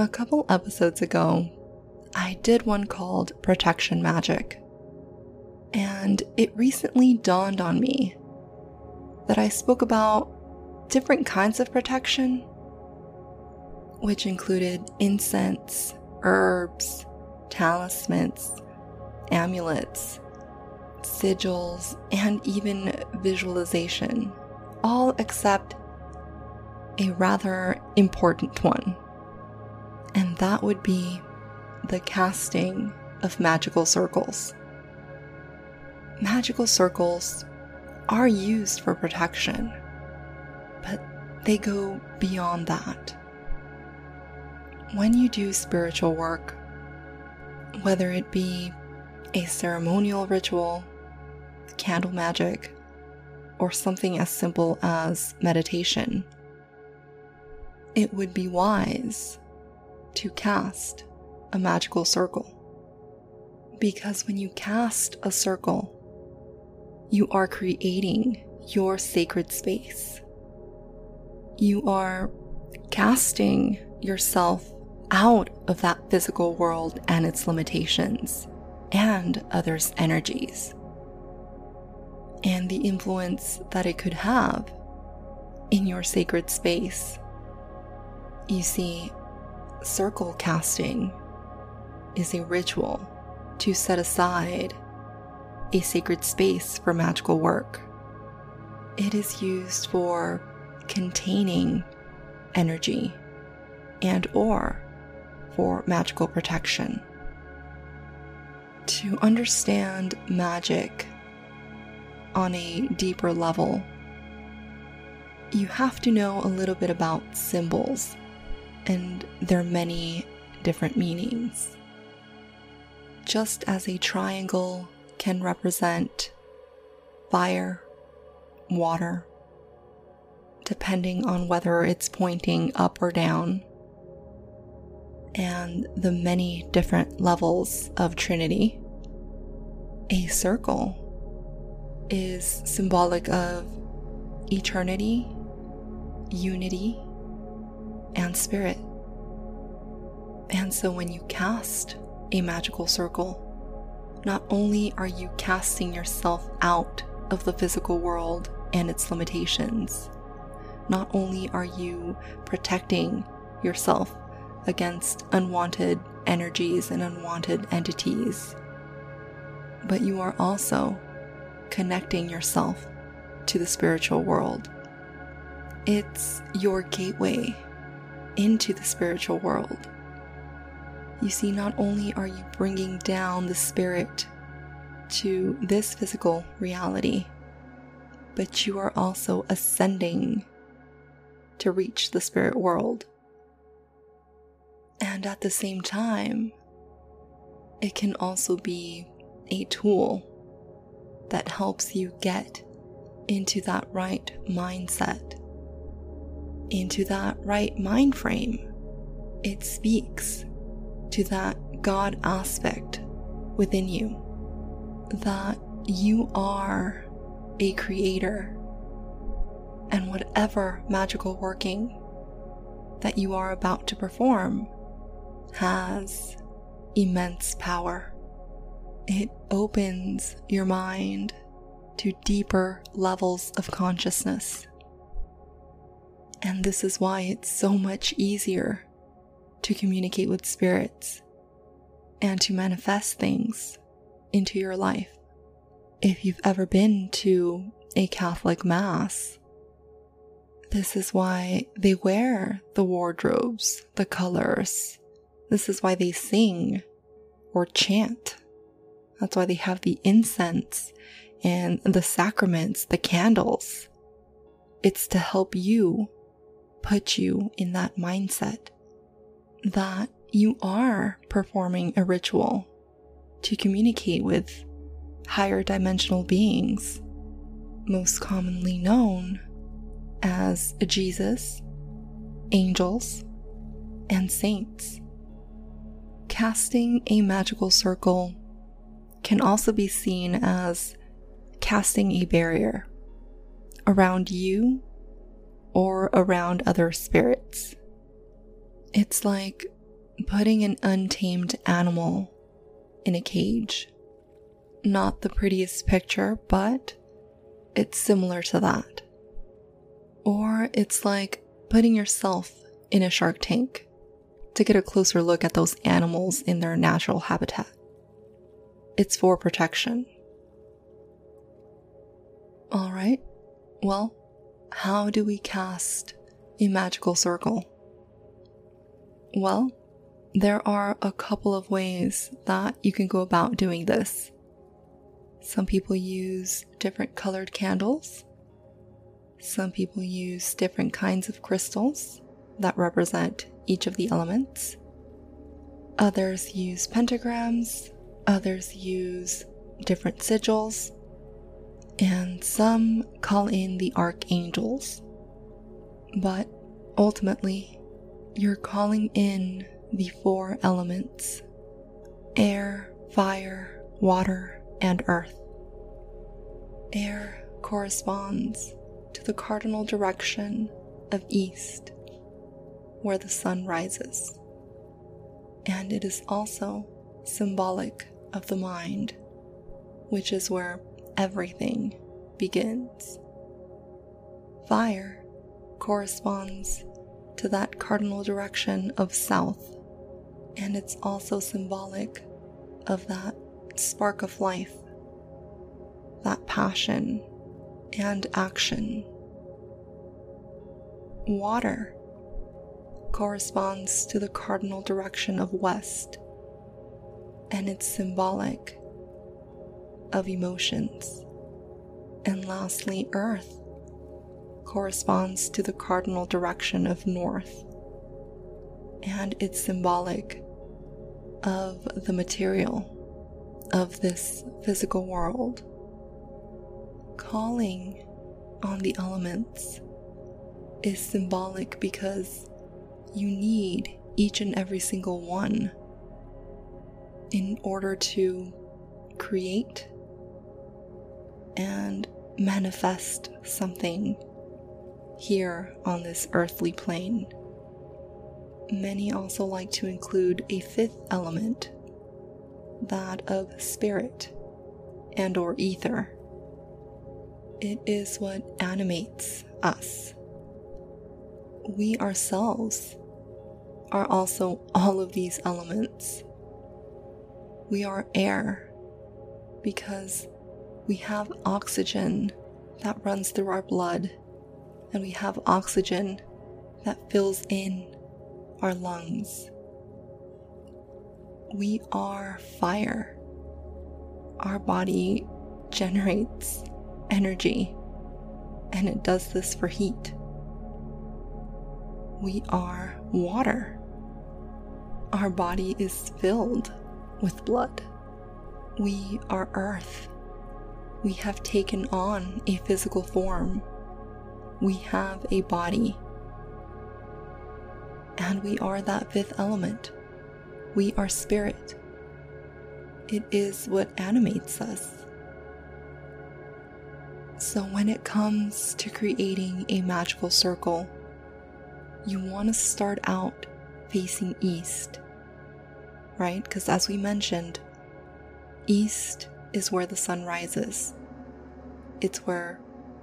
A couple episodes ago, I did one called Protection Magic, and it recently dawned on me that I spoke about different kinds of protection, which included incense, herbs, talismans, amulets sigils, and even visualization, all except a rather important one. And that would be the casting of magical circles. Magical circles are used for protection, but they go beyond that. When you do spiritual work, whether it be a ceremonial ritual, candle magic, or something as simple as meditation, it would be wise to cast a magical circle. Because when you cast a circle, you are creating your sacred space. You are casting yourself out of that physical world and its limitations and others' energies, and the influence that it could have in your sacred space. You see, circle casting is a ritual to set aside a sacred space for magical work. It is used for containing energy and or for magical protection to understand magic on a deeper level, you have to know a little bit about symbols and their many different meanings. Just as a triangle can represent fire, water, depending on whether it's pointing up or down, and the many different levels of Trinity. A circle is symbolic of eternity, unity, and spirit. And so when you cast a magical circle, not only are you casting yourself out of the physical world and its limitations, not only are you protecting yourself against unwanted energies and unwanted entities. But you are also connecting yourself to the spiritual world. It's your gateway into the spiritual world. You see, not only are you bringing down the spirit to this physical reality, but you are also ascending to reach the spirit world. And at the same time, it can also be a tool that helps you get into that right mindset, into that right mind frame. It speaks to that God aspect within you that you are a creator, and whatever magical working that you are about to perform has immense power. It opens your mind to deeper levels of consciousness. And this is why it's so much easier to communicate with spirits and to manifest things into your life. If you've ever been to a Catholic Mass, this is why they wear the wardrobes, the colors, this is why they sing or chant. That's why they have the incense and the sacraments, the candles. It's to help you put you in that mindset that you are performing a ritual to communicate with higher dimensional beings, most commonly known as Jesus, angels, and saints. Casting a magical circle can also be seen as casting a barrier around you or around other spirits. It's like putting an untamed animal in a cage. Not the prettiest picture, but it's similar to that. Or it's like putting yourself in a shark tank to get a closer look at those animals in their natural habitat. It's for protection. Alright, well, how do we cast a magical circle? Well, there are a couple of ways that you can go about doing this. Some people use different colored candles. Some people use different kinds of crystals that represent each of the elements. Others use pentagrams. Others use different sigils. And some call in the archangels. But ultimately, you're calling in the four elements air, fire, water, and earth. Air corresponds to the cardinal direction of east, where the sun rises, and it is also symbolic of the mind, which is where everything begins. Fire corresponds to that cardinal direction of south and it's also symbolic of that spark of life, that passion and action. Water corresponds to the cardinal direction of west, and it's symbolic of emotions. And lastly, earth corresponds to the cardinal direction of north, and it's symbolic of the material of this physical world. Calling on the elements is symbolic because you need each and every single one in order to create and manifest something here on this earthly plane many also like to include a fifth element, that of spirit and or ether. It is what animates us. We ourselves are also all of these elements. We are air because we have oxygen that runs through our blood, and we have oxygen that fills in our lungs. We are fire. Our body generates energy and it does this for heat. We are water. Our body is filled with blood. We are earth. We have taken on a physical form. We have a body and we are that fifth element. We are spirit. It is what animates us. So, when it comes to creating a magical circle, you want to start out facing east, right? Because, as we mentioned, east is where the sun rises. It's where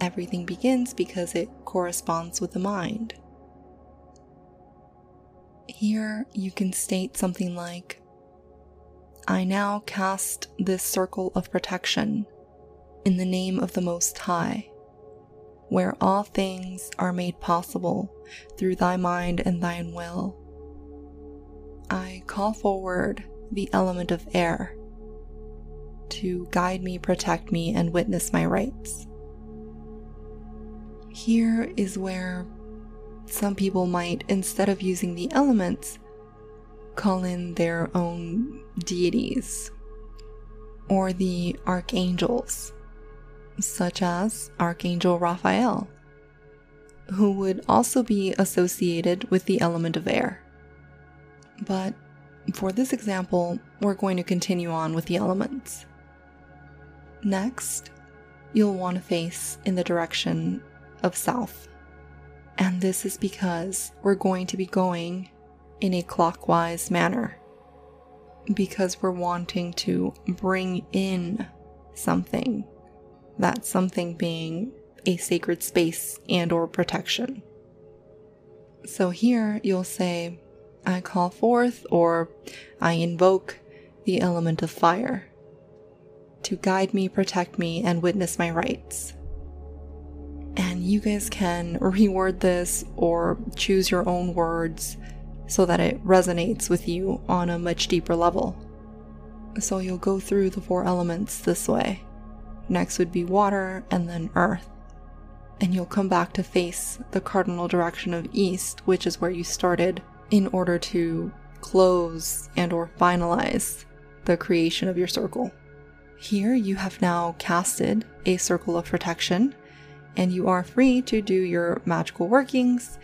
everything begins because it corresponds with the mind. Here you can state something like, I now cast this circle of protection in the name of the Most High, where all things are made possible through thy mind and thine will. I call forward the element of air to guide me, protect me, and witness my rites. Here is where some people might, instead of using the elements, call in their own deities or the archangels, such as Archangel Raphael, who would also be associated with the element of air. But for this example, we're going to continue on with the elements. Next, you'll want to face in the direction of south. And this is because we're going to be going in a clockwise manner. Because we're wanting to bring in something, that something being a sacred space and or protection. So here you'll say, I call forth or I invoke the element of fire to guide me, protect me, and witness my rites. And you guys can reword this or choose your own words so that it resonates with you on a much deeper level. So you'll go through the four elements this way. Next would be water and then earth. And you'll come back to face the cardinal direction of east, which is where you started, in order to close and or finalize the creation of your circle. Here you have now casted a circle of protection and you are free to do your magical workings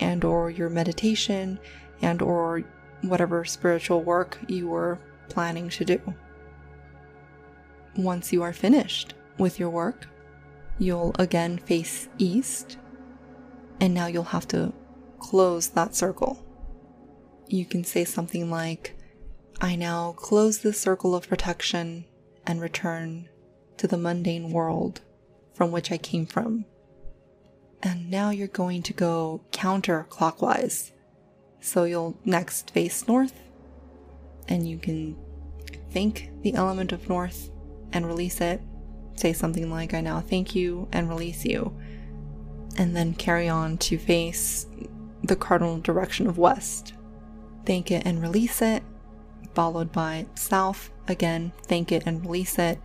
and or your meditation and or whatever spiritual work you were planning to do. Once you are finished with your work, you'll again face east and now you'll have to close that circle. You can say something like, I now close this circle of protection and return to the mundane world from which I came from. And now you're going to go counterclockwise. So you'll next face north, and you can think the element of north and release it. Say something like, I now thank you and release you. And then carry on to face the cardinal direction of west. Thank it and release it, followed by south again, thank it and release it,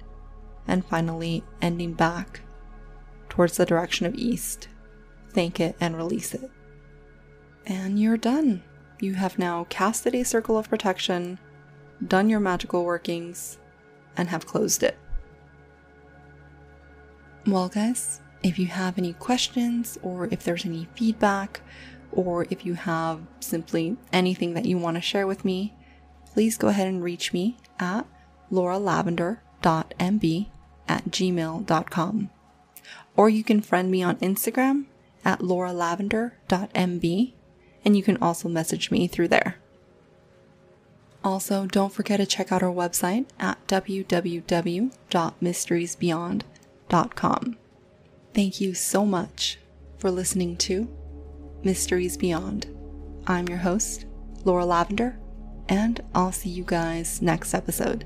and finally ending back towards the direction of east. Thank it and release it. And you're done. You have now casted a circle of protection, done your magical workings, and have closed it. Well, guys, if you have any questions or if there's any feedback, or if you have simply anything that you want to share with me, please go ahead and reach me at lauralavender.mb at gmail.com. Or you can friend me on Instagram at lauralavender.mb, and you can also message me through there. Also, don't forget to check out our website at www.mysteriesbeyond.com. Thank you so much for listening to Mysteries Beyond. I'm your host, Laura Lavender, and I'll see you guys next episode.